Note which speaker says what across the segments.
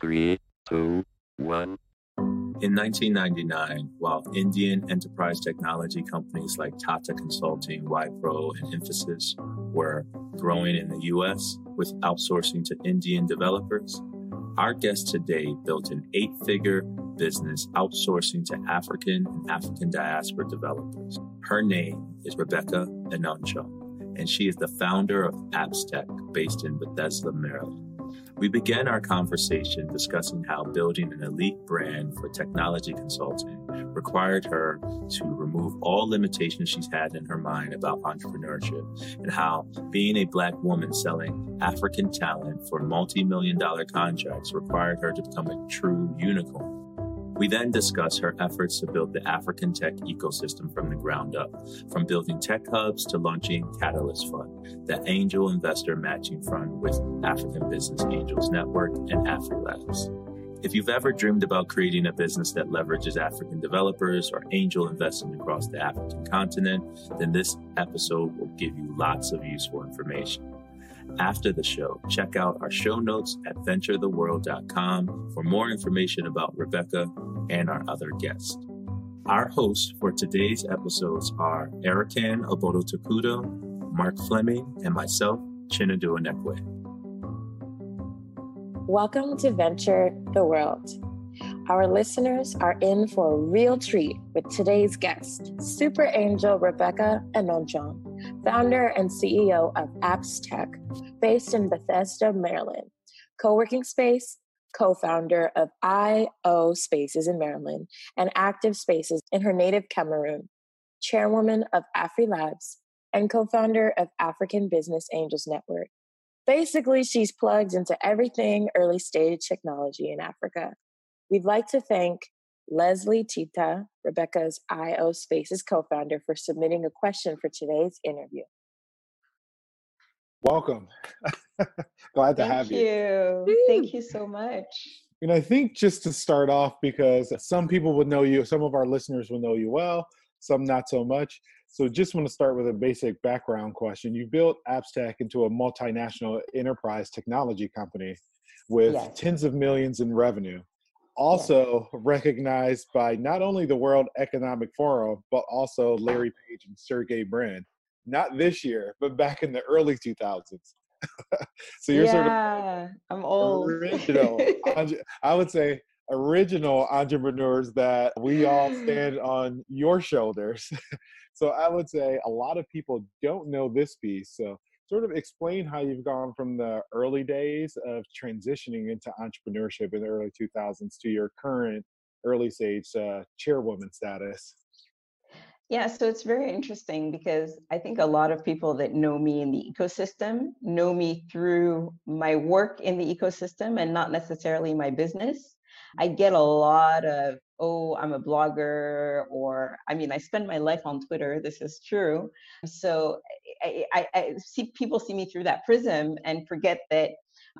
Speaker 1: Three, two, one.
Speaker 2: In 1999, while Indian enterprise technology companies like Tata Consulting, Wipro, and Infosys were growing in the US with outsourcing to Indian developers, our guest today built an eight figure business outsourcing to African and African diaspora developers. Her name is Rebecca Enonchong, and she is the founder of AppsTech based in Bethesda, Maryland. We began our conversation discussing how building an elite brand for technology consulting required her to remove all limitations she's had in her mind about entrepreneurship and how being a black woman selling African talent for multi million dollar contracts required her to become a true unicorn. We then discuss her efforts to build the African tech ecosystem from the ground up, from building tech hubs to launching Catalyst Fund, the angel investor matching fund with African Business Angels Network and AfriLabs. If you've ever dreamed about creating a business that leverages African developers or angel investing across the African continent, then this episode will give you lots of useful information. After the show, check out our show notes at venturetheworld.com for more information about Rebecca and our other guests. Our hosts for today's episodes are Erican Obodo Takudo, Mark Fleming, and myself, Chinedu Enekwe.
Speaker 3: Welcome to Venture the World. Our listeners are in for a real treat with today's guest, Super Angel Rebecca Enonchong, founder and CEO of Apps Tech, based in Bethesda, Maryland, co working space, co founder of IO Spaces in Maryland and ActivSpaces in her native Cameroon, chairwoman of AfriLabs, and co founder of African Business Angels Network. Basically, she's plugged into everything early stage technology in Africa. We'd like to thank Leslie Tita, Rebecca's IO Spaces co founder, for submitting a question for today's interview.
Speaker 4: Welcome. Glad to
Speaker 5: Thank
Speaker 4: have you.
Speaker 5: you. Thank you so much.
Speaker 4: And I think just to start off, because some people would know you, some of our listeners will know you well, some not so much. So just want to start with a basic background question. You built AppsTech into a multinational enterprise technology company with
Speaker 5: Yes.
Speaker 4: tens of millions in revenue. Also recognized by not only the World Economic Forum, but also Larry Page and Sergey Brin. Not this year, but back in the early 2000s. so you're sort of
Speaker 5: I'm old.
Speaker 4: original i would say original entrepreneurs that we all stand on your shoulders so i would say a lot of people don't know this piece so sort of explain how you've gone from the early days of transitioning into entrepreneurship in the early 2000s to your current early stage uh, chairwoman status
Speaker 5: Yeah, so it's very interesting because I think a lot of people that know me in the ecosystem know me through my work in the ecosystem and not necessarily my business. I get a lot of, oh, I'm a blogger, or I mean, I spend my life on Twitter. This is true. So I, I, I see people see me through that prism and forget that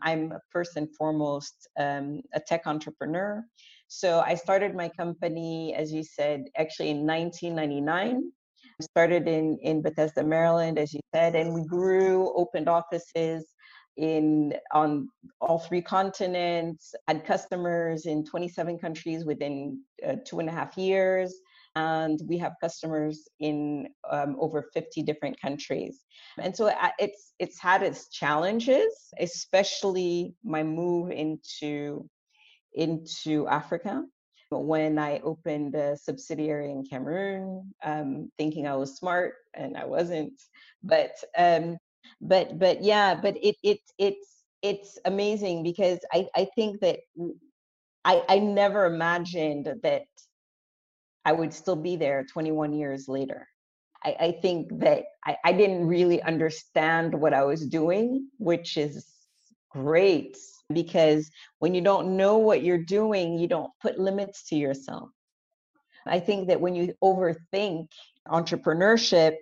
Speaker 5: I'm first and foremost um, a tech entrepreneur. So I started my company, as you said, actually in 1999. I started in, in Bethesda, Maryland, as you said, and we grew, opened offices in on all three continents, had customers in 27 countries within uh, two and a half years. And we have customers in um, over 50 different countries. And so it's it's had its challenges, especially my move into into Africa when I opened a subsidiary in Cameroon, um, thinking I was smart and I wasn't. But um, but but yeah, but it it it's it's amazing because I I think that I I never imagined that I would still be there 21 years later. I, I think that I, I didn't really understand what I was doing, which is great because when you don't know what you're doing, you don't put limits to yourself. I think that when you overthink entrepreneurship,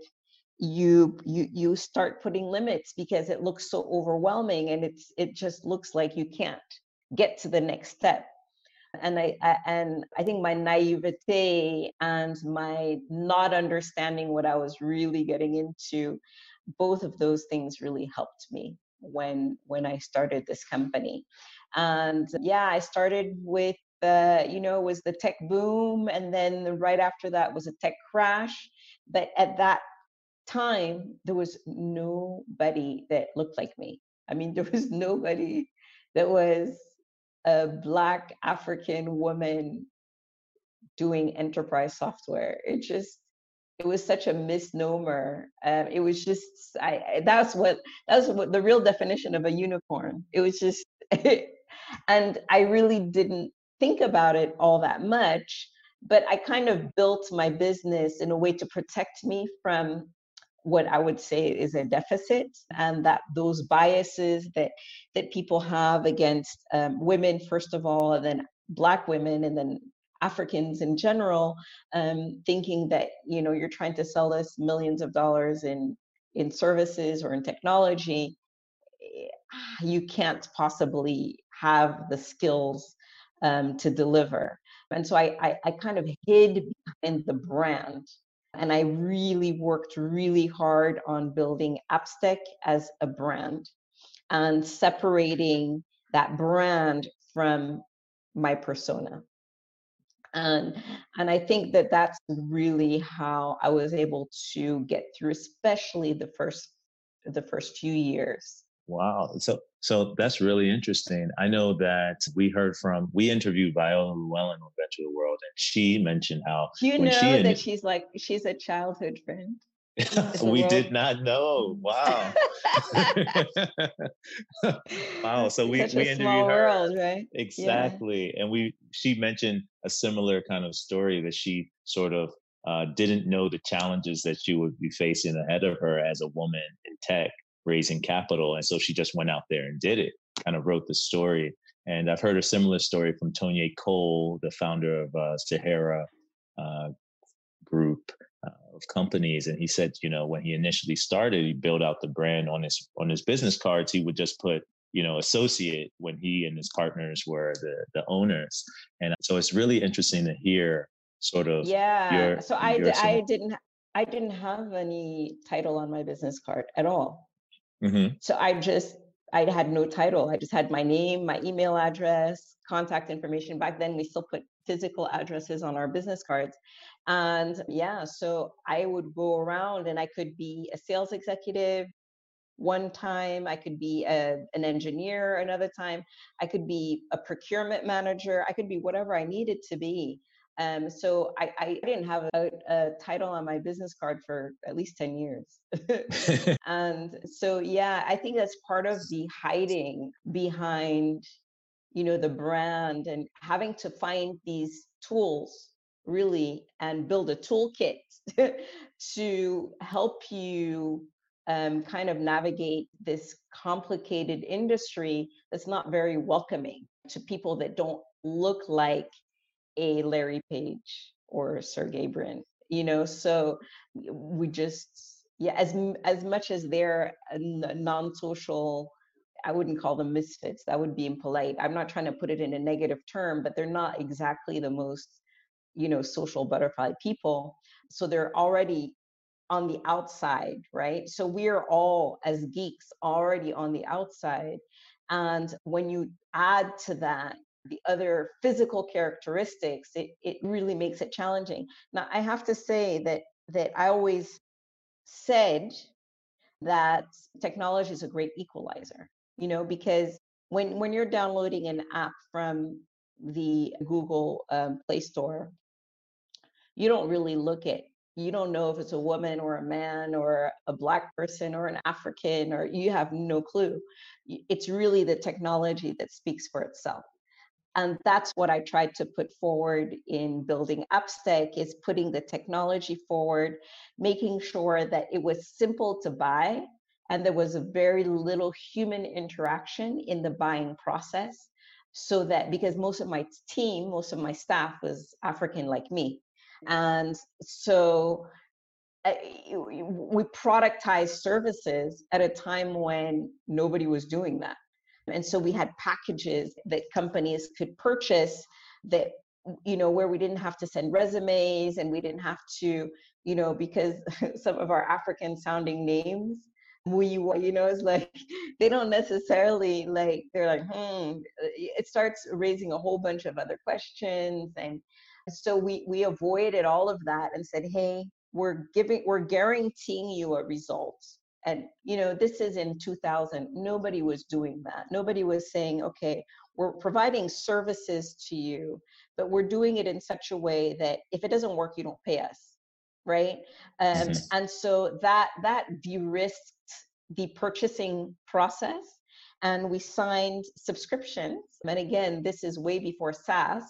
Speaker 5: you you you start putting limits because it looks so overwhelming and it's it just looks like you can't get to the next step and I, I and I think my naivete and my not understanding what I was really getting into, both of those things really helped me when when I started this company. And yeah, I started with the, you know, was the tech boom. And then right after that was a tech crash. But at that time, there was nobody that looked like me. I mean, there was nobody that was a Black African woman doing enterprise software. It just, it was such a misnomer. Um, it was just, I, that's what, that's what the real definition of a unicorn. It was just, and I really didn't think about it all that much, but I kind of built my business in a way to protect me from what I would say is a deficit, and that those biases that that people have against um, women, first of all, and then Black women, and then Africans in general, um, thinking that you know you're trying to sell us millions of dollars in in services or in technology, eh, you can't possibly have the skills um, to deliver. And so I, I, I kind of hid behind the brand and I really worked really hard on building AppsTech as a brand and separating that brand from my persona. And, and I think that that's really how I was able to get through, especially the first the first few years.
Speaker 2: Wow. So so that's really interesting. I know that we heard from we interviewed Viola Llewellyn on Venture the World, and she mentioned how
Speaker 5: you know she that she's like she's a childhood friend.
Speaker 2: we did not know. Wow. wow. So we,
Speaker 5: Such
Speaker 2: we interviewed her.
Speaker 5: World, right?
Speaker 2: Exactly. Yeah. And we she mentioned a similar kind of story that she sort of uh, didn't know the challenges that she would be facing ahead of her as a woman in tech raising capital. And so she just went out there and did it, kind of wrote the story. And I've heard a similar story from Tonye Cole, the founder of uh, Sahara uh, Group uh, of companies. And he said, you know, when he initially started, he built out the brand on his on his business cards. He would just put you know associate when he and his partners were the the owners and so it's really interesting to hear sort of
Speaker 5: yeah
Speaker 2: your,
Speaker 5: so i didn't i didn't have any title on my business card at all Mm-hmm. So I just, I had no title. I just had my name, my email address, contact information. Back then, we still put physical addresses on our business cards. And yeah, so I would go around and I could be a sales executive one time, I could be a, an engineer another time, I could be a procurement manager, I could be whatever I needed to be. Um, so I, I didn't have a, a, title on my business card for at least 10 years. and so, yeah, I think that's part of the hiding behind, you know, the brand and having to find these tools really and build a toolkit to help you um, kind of navigate this complicated industry that's not very welcoming to people that don't look like a Larry Page or Sergey Brin, you know, so we just, yeah, as, as much as they're non-social, I wouldn't call them misfits. That would be impolite. I'm not trying to put it in a negative term, but they're not exactly the most, you know, social butterfly people. So they're already on the outside, right? So we are all, as geeks, already on the outside. And when you add to that the other physical characteristics, it, it really makes it challenging. Now, I have to say that that I always said that technology is a great equalizer, you know, because when when you're downloading an app from the Google um, Play Store, you don't really look at you don't know if it's a woman or a man or a black person or an African or you have no clue. It's really the technology that speaks for itself and that's what i tried to put forward in building AppsTech is putting the technology forward making sure that it was simple to buy and there was very little human interaction in the buying process so that because most of my team most of my staff was african like me. And so we productized services at a time when nobody was doing that and so we had packages that companies could purchase that you know where we didn't have to send resumes and we didn't have to you know because some of our african sounding names we you know it's like they don't necessarily like they're like hmm it starts raising a whole bunch of other questions and so we we avoided all of that and said hey we're giving we're guaranteeing you a result and you know this is in 2000 nobody was doing that. Nobody was saying okay we're providing services to you but we're doing it in such a way that if it doesn't work you don't pay us right? Um, mm-hmm. and so that that de-risked the purchasing process and we signed subscriptions. And again this is way before saas.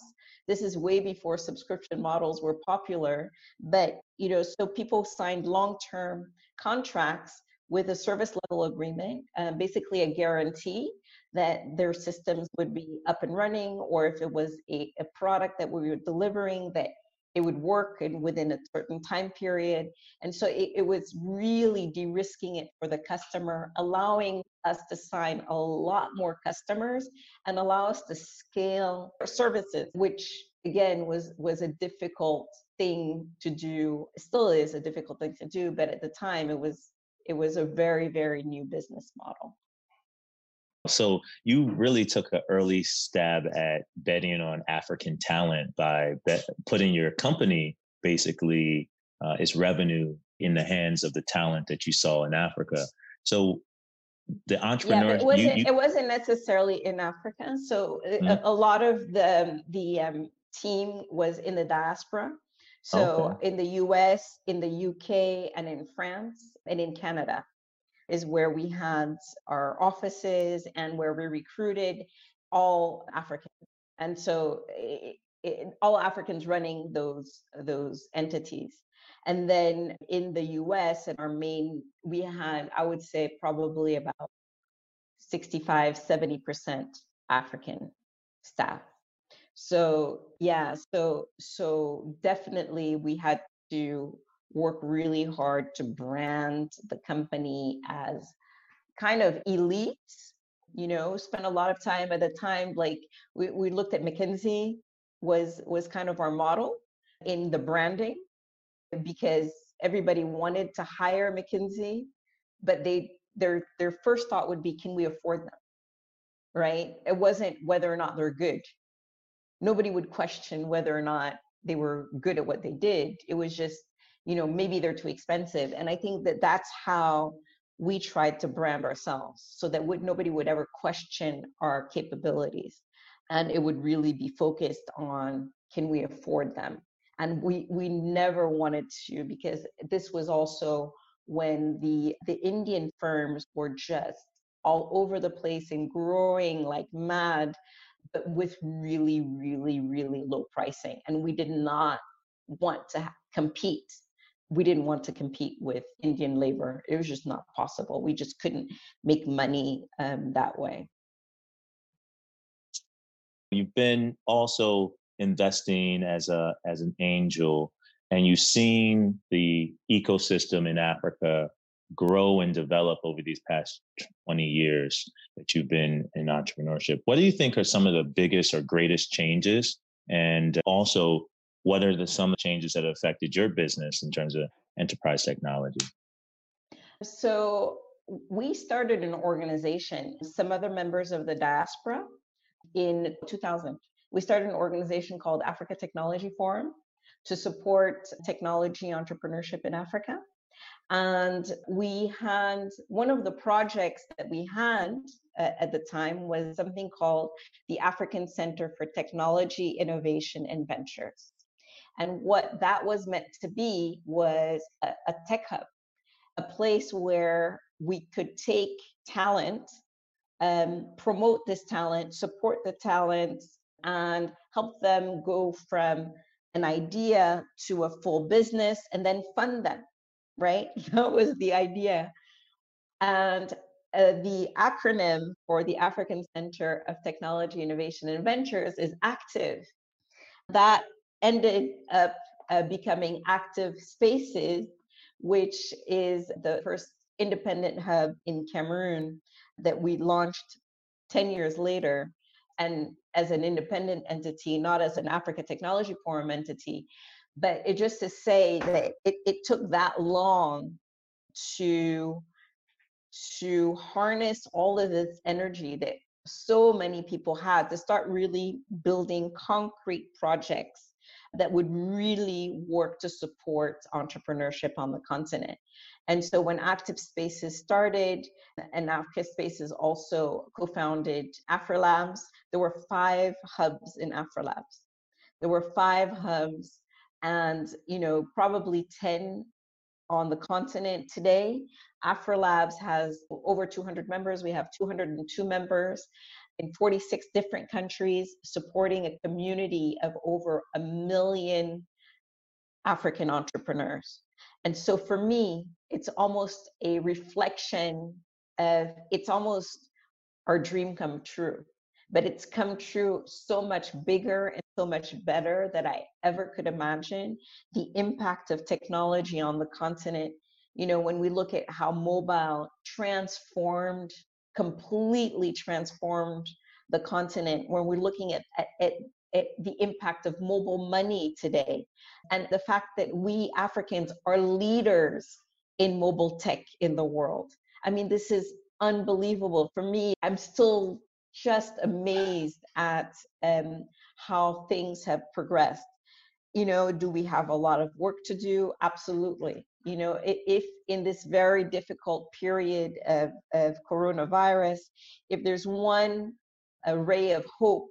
Speaker 5: This is way before subscription models were popular. But you know so people signed long-term contracts with a service level agreement uh, basically a guarantee that their systems would be up and running or if it was a, a product that we were delivering that it would work and within a certain time period. And so it, it was really de-risking it for the customer, allowing us to sign a lot more customers and allow us to scale our services, which again was was a difficult thing to do. It still is a difficult thing to do, but at the time it was it was a very, very new business model.
Speaker 2: So you really took an early stab at betting on African talent by bet, putting your company basically uh, its revenue in the hands of the talent that you saw in Africa. So the entrepreneur,
Speaker 5: yeah, it wasn't, you, you... it wasn't necessarily in Africa. So mm-hmm. a, a, lot of the the um, team was in the diaspora. So okay. in the US, in the UK, and in France, and in Canada is where we had our offices and where we recruited all Africans. And so it, it, all Africans running those those entities. And then in the US and our main, we had, I would say probably about 65, 70% African staff. So yeah, so so definitely we had to work really hard to brand the company as kind of elite you know spent a lot of time at the time like we, we looked at mckinsey was was kind of our model in the branding because everybody wanted to hire mckinsey but they their their first thought would be can we afford them? Right? It wasn't whether or not they're good nobody would question whether or not they were good at what they did. It was just you know maybe they're too expensive. And i think that that's how we tried to brand ourselves so that would, nobody would ever question our capabilities. And it would really be focused on can we afford them? And we we never wanted to because this was also when the the indian firms were just all over the place and growing like mad but with really really really low pricing and we did not want to compete we didn't want to compete with Indian labor. It was just not possible. We just couldn't make money um, that way.
Speaker 2: You've been also investing as a as an angel, and you've seen the ecosystem in Africa grow and develop over these past 20 years that you've been in entrepreneurship. What do you think are some of the biggest or greatest changes? And also, what are the some changes that have affected your business in terms of enterprise technology?
Speaker 5: So we started an organization, some other members of the diaspora in 2000. We started an organization called Africa Technology Forum to support technology entrepreneurship in Africa. And we had one of the projects that we had uh, at the time was something called the African Center for Technology, Innovation, and Ventures. And what that was meant to be was a, a tech hub, a place where we could take talent, um, promote this talent, support the talent, and help them go from an idea to a full business and then fund them, right? That was the idea. And uh, the acronym for the African Center of Technology, Innovation, and Ventures is ACTIVE. That ended up uh, becoming active spaces, which is the first independent hub in Cameroon that we launched 10 years later. And as an independent entity, not as an Africa Technology Forum entity, but it just to say that it, it took that long to to harness all of this energy that so many people had to start really building concrete projects that would really work to support entrepreneurship on the continent. And so when ActivSpaces started, and ActivSpaces also co-founded AfriLabs, there were five hubs in AfriLabs. There were five hubs and you know probably 10 on the continent today. AfriLabs has over 200 members. We have 202 members in 46 different countries, supporting a community of over a million African entrepreneurs. And so for me, it's almost a reflection of it's almost our dream come true. But it's come true so much bigger and so much better that I ever could imagine. The impact of technology on the continent, you know, when we look at how mobile transformed, completely transformed the continent, when we're looking at, at, at the impact of mobile money today and the fact that we Africans are leaders in mobile tech in the world. I mean, this is unbelievable. For me, I'm still just amazed at um, how things have progressed. You know, do we have a lot of work to do? Absolutely. You know, if in this very difficult period of, of coronavirus, if there's one ray of hope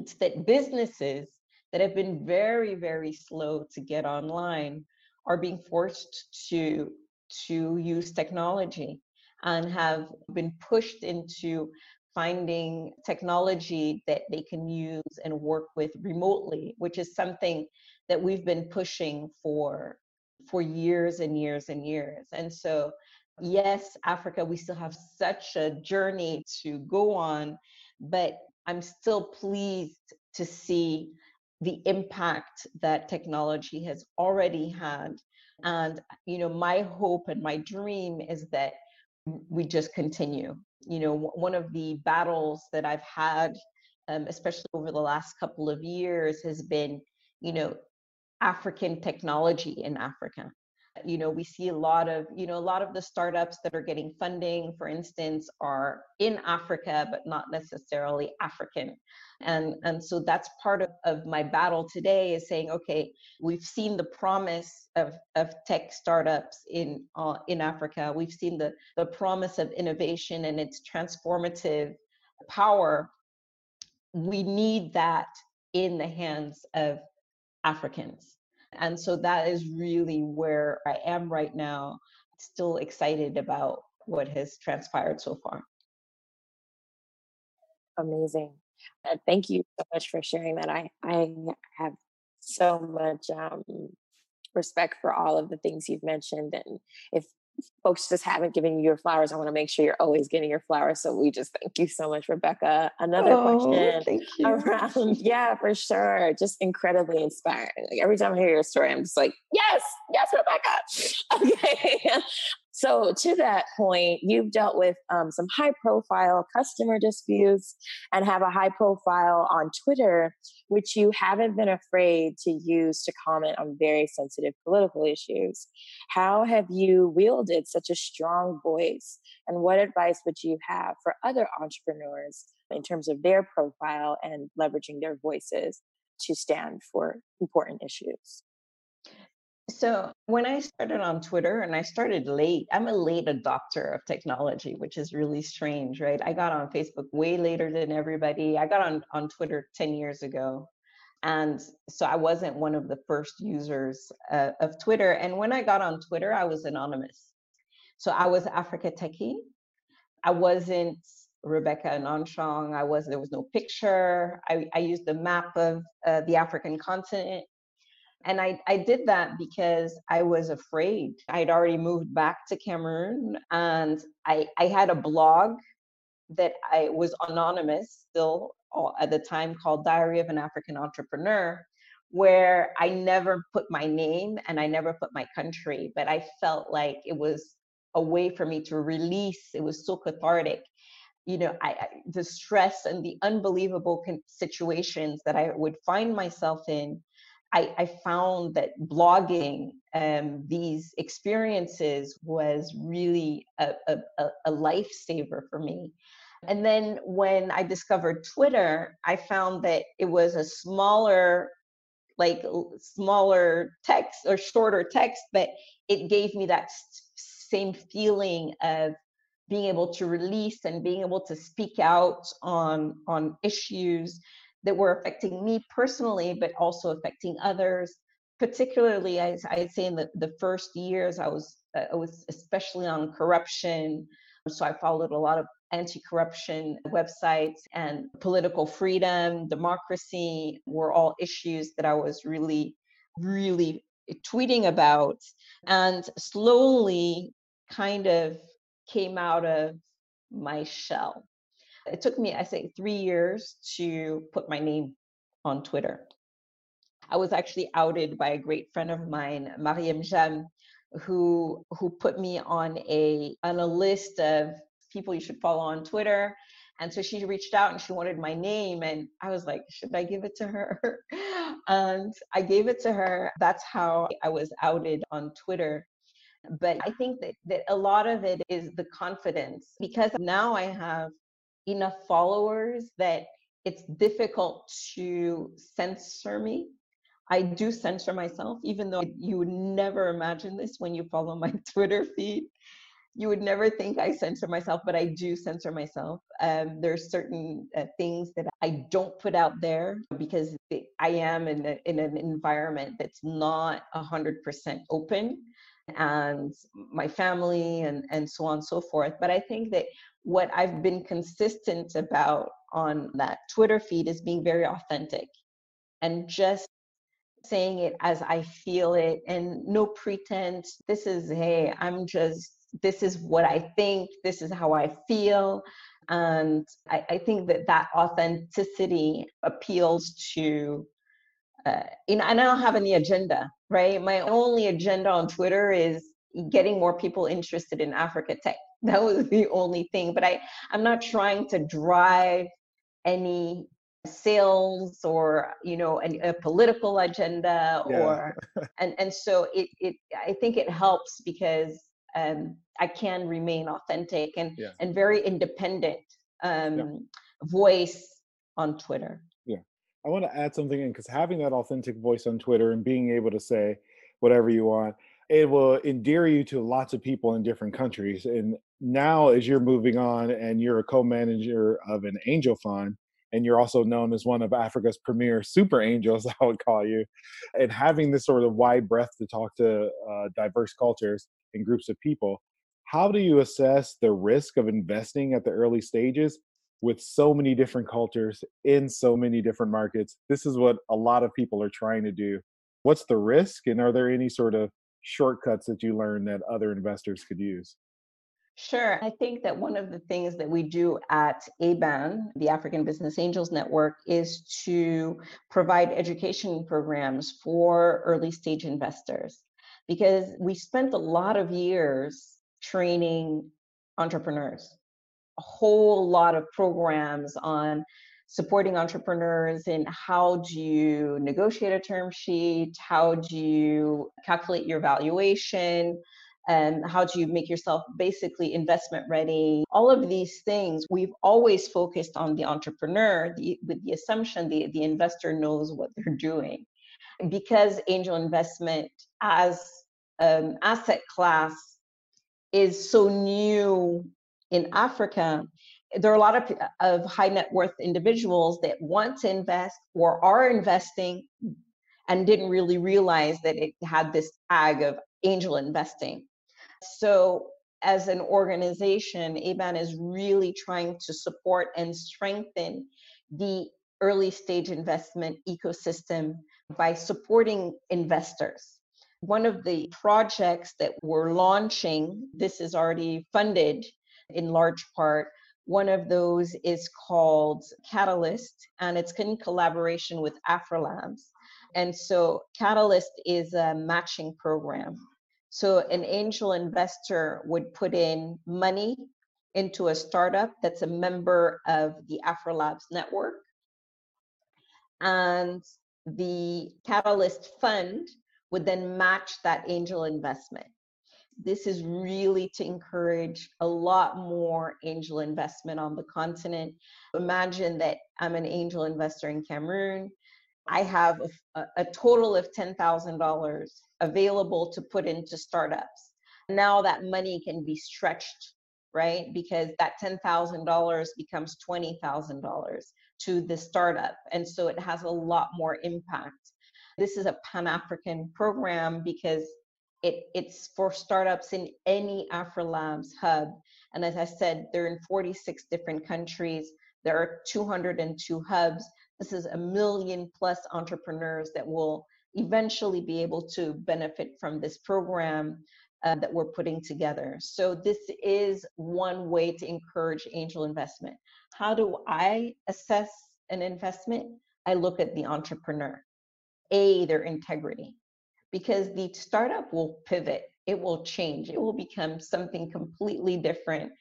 Speaker 5: it's that businesses that have been very, very slow to get online are being forced to, to use technology and have been pushed into finding technology that they can use and work with remotely, which is something that we've been pushing for for years and years and years. And so, yes, Africa, we still have such a journey to go on, but I'm still pleased to see the impact that technology has already had. And, you know, my hope and my dream is that we just continue. You know, one of the battles that I've had, um, especially over the last couple of years, has been, you know, African technology in Africa you know we see a lot of you know a lot of the startups that are getting funding for instance are in africa but not necessarily african. And and so that's part of, of my battle today is saying okay we've seen the promise of of tech startups in uh, in africa. We've seen the the promise of innovation and its transformative power. We need that in the hands of africans and so that is really where I am right now, still excited about what has transpired so far.
Speaker 3: Amazing. Uh, thank you so much for sharing that. I, I have so much um, respect for all of the things you've mentioned. And if folks just haven't given you your flowers, I want to make sure you're always getting your flowers. So we just thank you so much, Rebecca. Another oh, question around, yeah, for sure. Just incredibly inspiring. Like every time I hear your story, I'm just like, yes, yes, Rebecca. So, to that point, you've dealt with um, some high profile customer disputes and have a high profile on Twitter, which you haven't been afraid to use to comment on very sensitive political issues. How have you wielded such a strong voice? And what advice would you have for other entrepreneurs in terms of their profile and leveraging their voices to stand for important issues?
Speaker 5: So when I started on Twitter, and I started late, I'm a late adopter of technology, which is really strange, right? I got on Facebook way later than everybody. I got on, on Twitter 10 years ago. And so I wasn't one of the first users uh, of Twitter. And when I got on Twitter, I was anonymous. So I was Africa Techie. I wasn't Rebecca Enonchong. I was there was no picture. I, I used the map of uh, the African continent and I, I did that because I was afraid. I'd already moved back to Cameroon and I, I had a blog that I was anonymous still at the time called Diary of an African Entrepreneur, where I never put my name and I never put my country, but I felt like it was a way for me to release. It was so cathartic. You know, I, I the stress and the unbelievable situations that I would find myself in I, I found that blogging um, these experiences was really a, a, a lifesaver for me. And then when I discovered Twitter, I found that it was a smaller, like smaller text or shorter text, but it gave me that same feeling of being able to release and being able to speak out on on issues that were affecting me personally, but also affecting others. Particularly, I, I'd say in the, the first years, I was I was especially on corruption. So I followed a lot of anti-corruption websites and political freedom, democracy were all issues that I was really, really tweeting about. And slowly kind of came out of my shell. It took me, I say, three years to put my name on Twitter. I was actually outed by a great friend of mine, Mariéme Jamme, who who put me on a on a list of people you should follow on Twitter. And so she reached out and she wanted my name. And I was like, should I give it to her? and I gave it to her. That's how I was outed on Twitter. But I think that, that a lot of it is the confidence because now I have enough followers that it's difficult to censor me. I do censor myself, even though you would never imagine this when you follow my Twitter feed. You would never think I censor myself, but I do censor myself. Um, there's certain uh, things that I don't put out there because I am in, a, in an environment that's not 100% open and my family and, and so on and so forth. But I think that what I've been consistent about on that Twitter feed is being very authentic and just saying it as I feel it and no pretense. This is, hey, I'm just, this is what I think, this is how I feel. And I, I think that that authenticity appeals to uh, and I don't have any agenda, right? My only agenda on Twitter is getting more people interested in Africa tech. That was the only thing. But I, I'm not trying to drive any sales or you know a, a political agenda yeah. or and and so it it I think it helps because um, I can remain authentic and yeah. and very independent um, yeah. voice on Twitter.
Speaker 4: I want to add something in because having that authentic voice on Twitter and being able to say whatever you want, it will endear you to lots of people in different countries. And now, as you're moving on and you're a co manager of an angel fund, and you're also known as one of Africa's premier super angels, I would call you, and having this sort of wide breadth to talk to uh, diverse cultures and groups of people, how do you assess the risk of investing at the early stages with so many different cultures in so many different markets. This is what a lot of people are trying to do. What's the risk? And are there any sort of shortcuts that you learned that other investors could use?
Speaker 5: Sure. I think that one of the things that we do at ABAN, the African Business Angels Network, is to provide education programs for early stage investors because we spent a lot of years training entrepreneurs a whole lot of programs on supporting entrepreneurs in how do you negotiate a term sheet, how do you calculate your valuation, and how do you make yourself basically investment ready. All of these things we've always focused on the entrepreneur the, with the assumption the, the investor knows what they're doing. Because angel investment as an asset class is so new in Africa, there are a lot of, of high net worth individuals that want to invest or are investing and didn't really realize that it had this tag of angel investing. So, as an organization, ABAN is really trying to support and strengthen the early stage investment ecosystem by supporting investors. One of the projects that we're launching, this is already funded in large part. One of those is called Catalyst, and it's in collaboration with AfriLabs. And so, Catalyst is a matching program. So, an angel investor would put in money into a startup that's a member of the AfriLabs network. And the Catalyst Fund would then match that angel investment. This is really to encourage a lot more angel investment on the continent. Imagine that I'm an angel investor in Cameroon. I have a, a total of $10,000 available to put into startups. Now that money can be stretched, right? Because that $10,000 becomes $20,000 to the startup. And so it has a lot more impact. This is a Pan African program because it, it's for startups in any AfriLabs hub. And as I said, they're in 46 different countries. There are 202 hubs. This is a million plus entrepreneurs that will eventually be able to benefit from this program uh, that we're putting together. So this is one way to encourage angel investment. How do I assess an investment? I look at the entrepreneur, A, their integrity, because the startup will pivot, it will change, it will become something completely different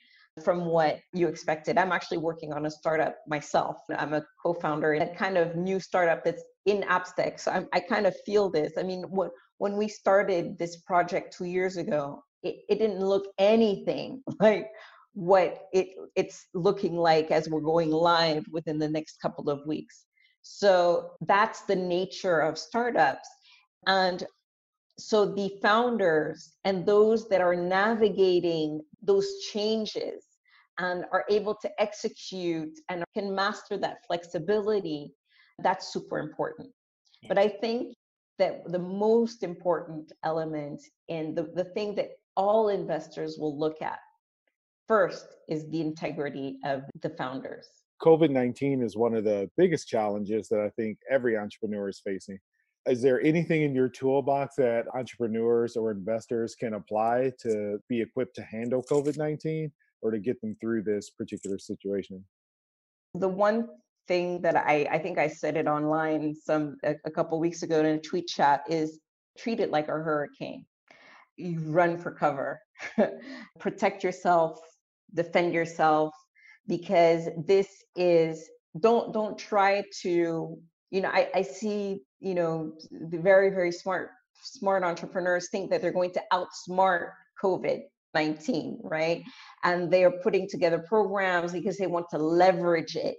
Speaker 5: from what you expected. I'm actually working on a startup myself. I'm a co-founder in a kind of new startup that's in AppsTech. So I'm, i kind of feel this. I mean, when, when we started this project two years ago, it, it didn't look anything like what it, it's looking like as we're going live within the next couple of weeks. So that's the nature of startups. And so the founders and those that are navigating those changes and are able to execute and can master that flexibility, that's super important. But I think that the most important element and the, the thing that all investors will look at first is the integrity of the founders.
Speaker 4: COVID 19 is one of the biggest challenges that I think every entrepreneur is facing. Is there anything in your toolbox that entrepreneurs or investors can apply to be equipped to handle COVID 19? or to get them through this particular situation?
Speaker 5: The one thing that I, I think I said it online some a, a couple weeks ago in a tweet chat is treat it like a hurricane. You run for cover, protect yourself, defend yourself, because this is don't don't try to you know I, I see you know the very very smart smart entrepreneurs think that they're going to outsmart covid 19, right? And they are putting together programs because they want to leverage it.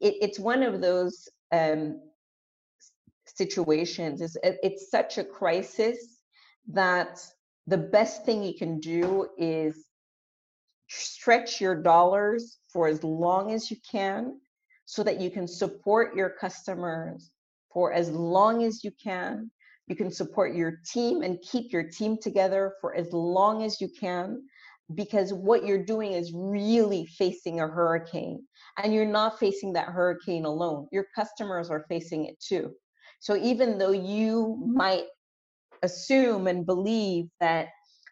Speaker 5: it it's one of those um, situations. It's, it's such a crisis that the best thing you can do is stretch your dollars for as long as you can so that you can support your customers for as long as you can you can support your team and keep your team together for as long as you can because what you're doing is really facing a hurricane and you're not facing that hurricane alone. Your customers are facing it too. So even though you might assume and believe that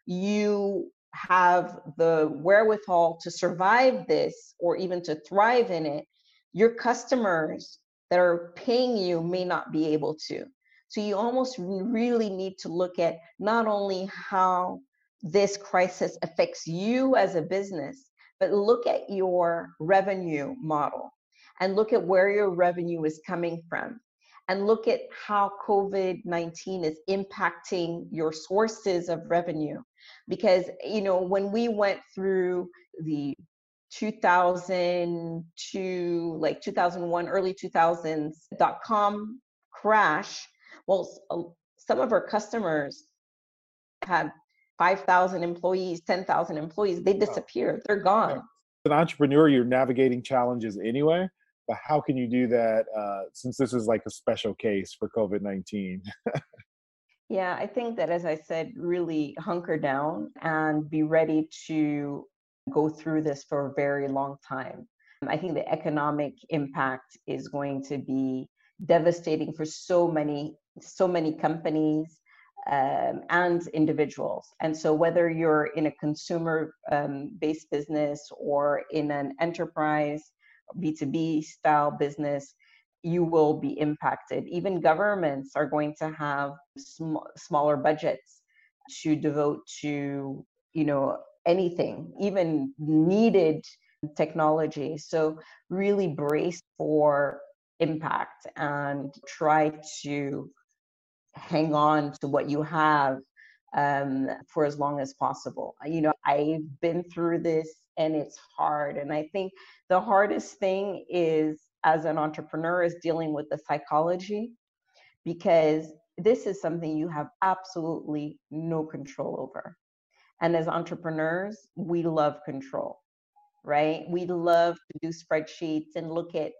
Speaker 5: you have the wherewithal to survive this or even to thrive in it, your customers that are paying you may not be able to. So you almost really need to look at not only how this crisis affects you as a business, but look at your revenue model and look at where your revenue is coming from and look at how COVID 19 is impacting your sources of revenue. Because, you know, when we went through the 2002, like 2001, early 2000s dot com crash, well, some of our customers had 5,000 employees, 10,000 employees. They disappeared. They're gone. As
Speaker 4: an entrepreneur, you're navigating challenges anyway. But how can you do that uh, since this is like a special case for COVID 19?
Speaker 5: yeah, I think that, as I said, really hunker down and be ready to go through this for a very long time. I think the economic impact is going to be devastating for so many so many companies um, and individuals. And so, whether you're in a consumer um, based business or in an enterprise, B2B style business, you will be impacted. Even governments are going to have sm- smaller budgets to devote to, you know, anything, even needed technology. So, really brace for impact and try to hang on to what you have um, for as long as possible. You know, I've been through this and it's hard. And I think the hardest thing is as an entrepreneur is dealing with the psychology because this is something you have absolutely no control over. And as entrepreneurs, we love control, right? We love to do spreadsheets and look at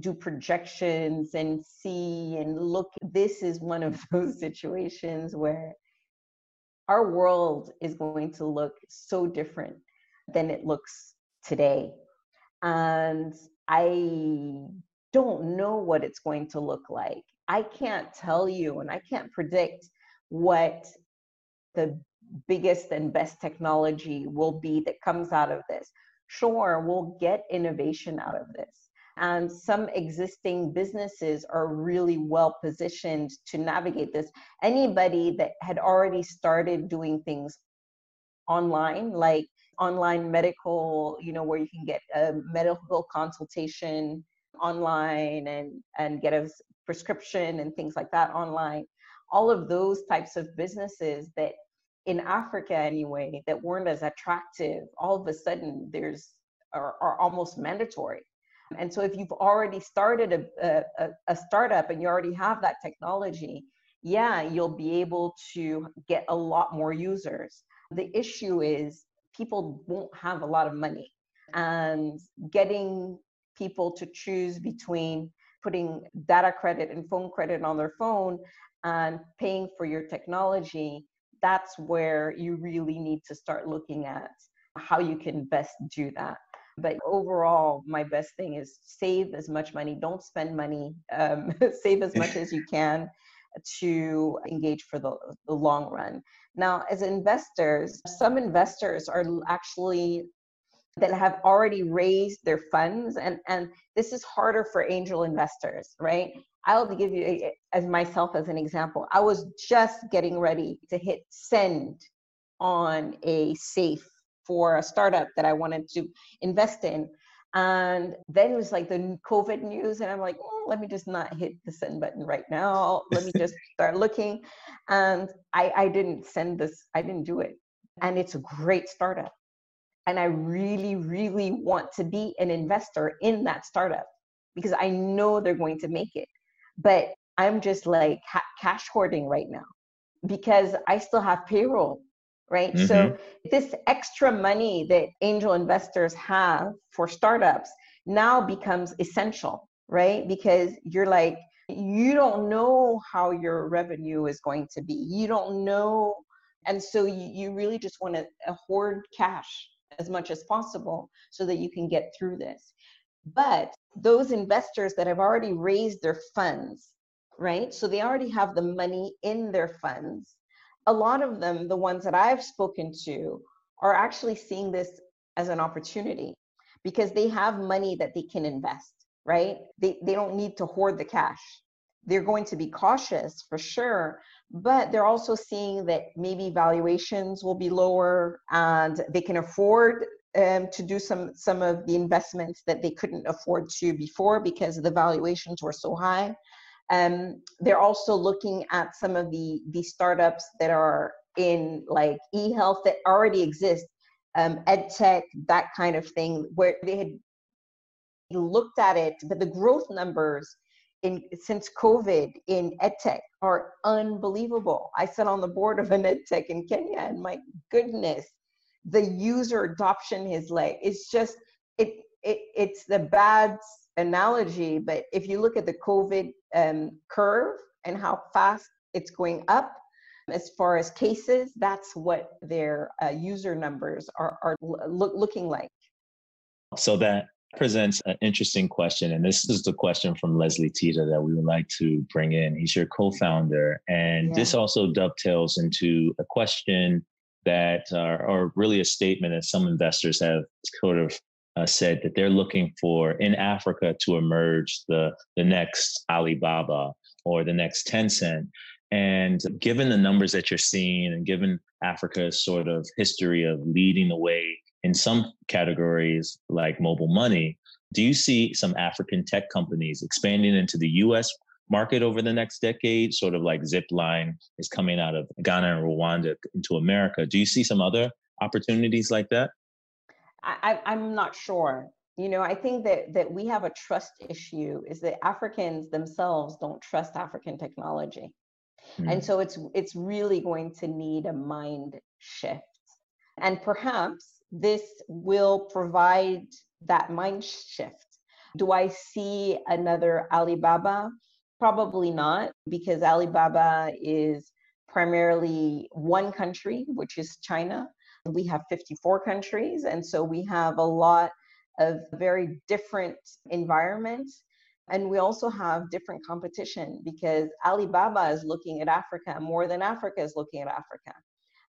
Speaker 5: do projections and see and look. This is one of those situations where our world is going to look so different than it looks today. And I don't know what it's going to look like. I can't tell you and I can't predict what the biggest and best technology will be that comes out of this. Sure, we'll get innovation out of this. And some existing businesses are really well positioned to navigate this. Anybody that had already started doing things online, like online medical, you know, where you can get a medical consultation online and and get a prescription and things like that online all of those types of businesses that in africa anyway that weren't as attractive all of a sudden there's are, are almost mandatory. And so if you've already started a, a, a startup and you already have that technology yeah you'll be able to get a lot more users. The issue is people won't have a lot of money and getting people to choose between putting data credit and phone credit on their phone and paying for your technology, that's where you really need to start looking at how you can best do that. But overall, my best thing is save as much money, don't spend money, um, save as much as you can to engage for the, the long run. Now, as investors, some investors are actually that have already raised their funds and and this is harder for angel investors right i'll give you as myself as an example. I was just getting ready to hit send on a safe for a startup that i wanted to invest in. And then it was like the covid news and i'm like oh, let me just not hit the send button right now. Let me just start looking. And i i didn't send this i didn't do it. And it's a great startup. And I really, really want to be an investor in that startup because I know they're going to make it. But I'm just like ha- cash hoarding right now because I still have payroll, right? Mm-hmm. So this extra money that angel investors have for startups now becomes essential, right? Because you're like, you don't know how your revenue is going to be. You don't know. And so you, you really just want to hoard cash as much as possible so that you can get through this. But those investors that have already raised their funds, right? So they already have the money in their funds. A lot of them, the ones that I've spoken to, are actually seeing this as an opportunity because they have money that they can invest, right? They, they don't need to hoard the cash. They're going to be cautious for sure, but they're also seeing that maybe valuations will be lower and they can afford um, to do some some of the investments that they couldn't afford to before because the valuations were so high. Um, they're also looking at some of the the startups that are in like e-health that already exist, um, ed tech, that kind of thing, where they had looked at it, but the growth numbers in since COVID in edtech are unbelievable. I sit on the board of an ed tech in Kenya, and my goodness, the user adoption is like it's just it, it it's the bad analogy, but if you look at the COVID um, curve and how fast it's going up, as far as cases, that's what their uh, user numbers are, are lo- looking like.
Speaker 2: So that presents an interesting question. And this is the question from Leslie Tita that we would like to bring in. He's your co founder. And yeah. this also dovetails into a question that, are, or really a statement that some investors have sort of uh, said that they're looking for in Africa to emerge the, the next Alibaba or the next Tencent. And given the numbers that you're seeing and given Africa's sort of history of leading the way in some categories like mobile money, Do you see some African tech companies expanding into the US market over the next decade, sort of like Zipline is coming out of Ghana and Rwanda into America? Do you see some other opportunities like that?
Speaker 5: I, I'm not sure. You know, I think that that we have a trust issue is that Africans themselves don't trust African technology. Mm. And so it's it's really going to need a mind shift. And perhaps this will provide that mind shift. Do I see another Alibaba? Probably not, because Alibaba is primarily one country, which is China. We have 54 countries, and so we have a lot of very different environments. And we also have different competition because Alibaba is looking at Africa more than Africa is looking at Africa.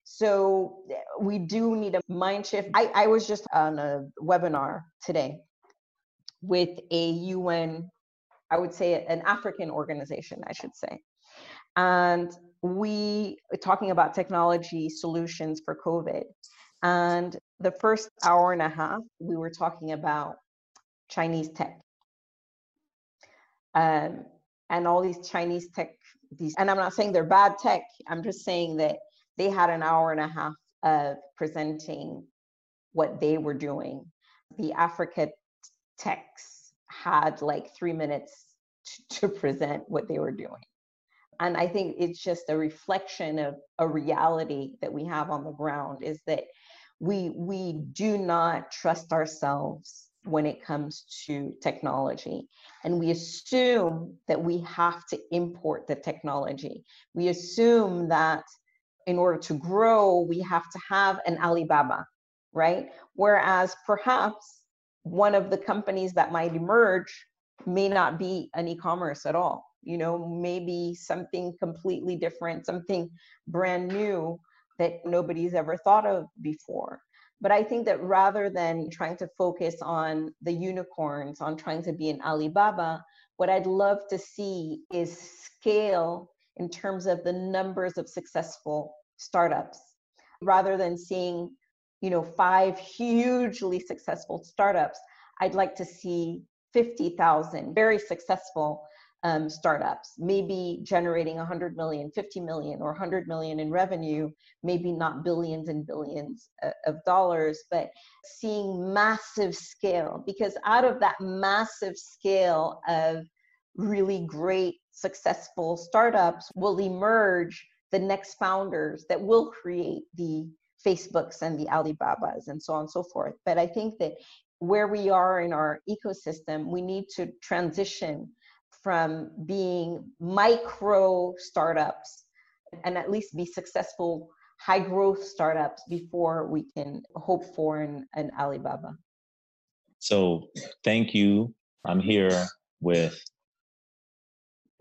Speaker 5: So eh, we do need a mind shift. I, I was just on a webinar today with a UN I would say an African organization, I should say. And we talking about technology solutions for COVID. And the first hour and a half, we were talking about Chinese tech. Um, and all these Chinese tech, these, and I'm not saying they're bad tech, I'm just saying that they had an hour and a half of presenting what they were doing. The Africa techs had like three minutes to, to present what they were doing. And I think it's just a reflection of a reality that we have on the ground is that we we do not trust ourselves when it comes to technology. And we assume that we have to import the technology. We assume that in order to grow, we have to have an Alibaba, right? Whereas perhaps one of the companies that might emerge may not be an e-commerce at all. You know maybe something completely different something brand new that nobody's ever thought of before. But i think that rather than trying to focus on the unicorns on trying to be an alibaba what i'd love to see is scale in terms of the numbers of successful startups rather than seeing you know, five hugely successful startups, I'd like to see 50,000 very successful um, startups, maybe generating 100 million, 50 million, or 100 million in revenue, maybe not billions and billions uh, of dollars, but seeing massive scale. Because out of that massive scale of really great, successful startups will emerge the next founders that will create the Facebooks and the Alibabas and so on and so forth. But I think that where we are in our ecosystem, we need to transition from being micro startups and at least be successful high growth startups before we can hope for an, an Alibaba.
Speaker 2: So thank you. I'm here with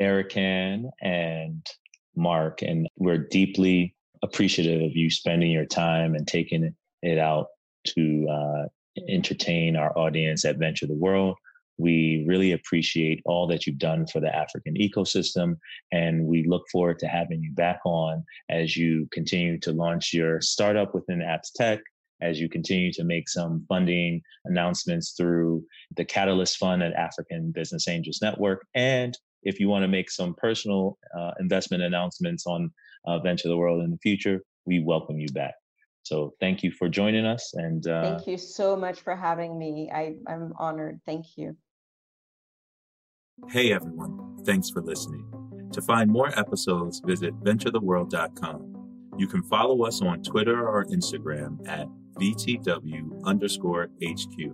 Speaker 2: Erican and Mark, and we're deeply appreciative of you spending your time and taking it out to uh, entertain our audience at Venture the World. We really appreciate all that you've done for the African ecosystem, and we look forward to having you back on as you continue to launch your startup within AppsTech, as you continue to make some funding announcements through the Catalyst Fund at African Business Angels Network, and if you want to make some personal uh, investment announcements on uh, Venture the World in the future, we welcome you back. So thank you for joining us. And
Speaker 5: uh, thank you so much for having me. I, I'm honored. Thank you.
Speaker 2: Hey, everyone. Thanks for listening. To find more episodes, visit venturetheworld.com. You can follow us on Twitter or Instagram at VTW underscore HQ.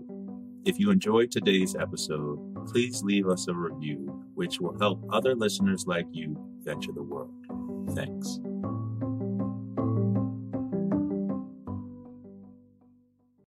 Speaker 2: If you enjoyed today's episode, please leave us a review, which will help other listeners like you venture the world. Thanks.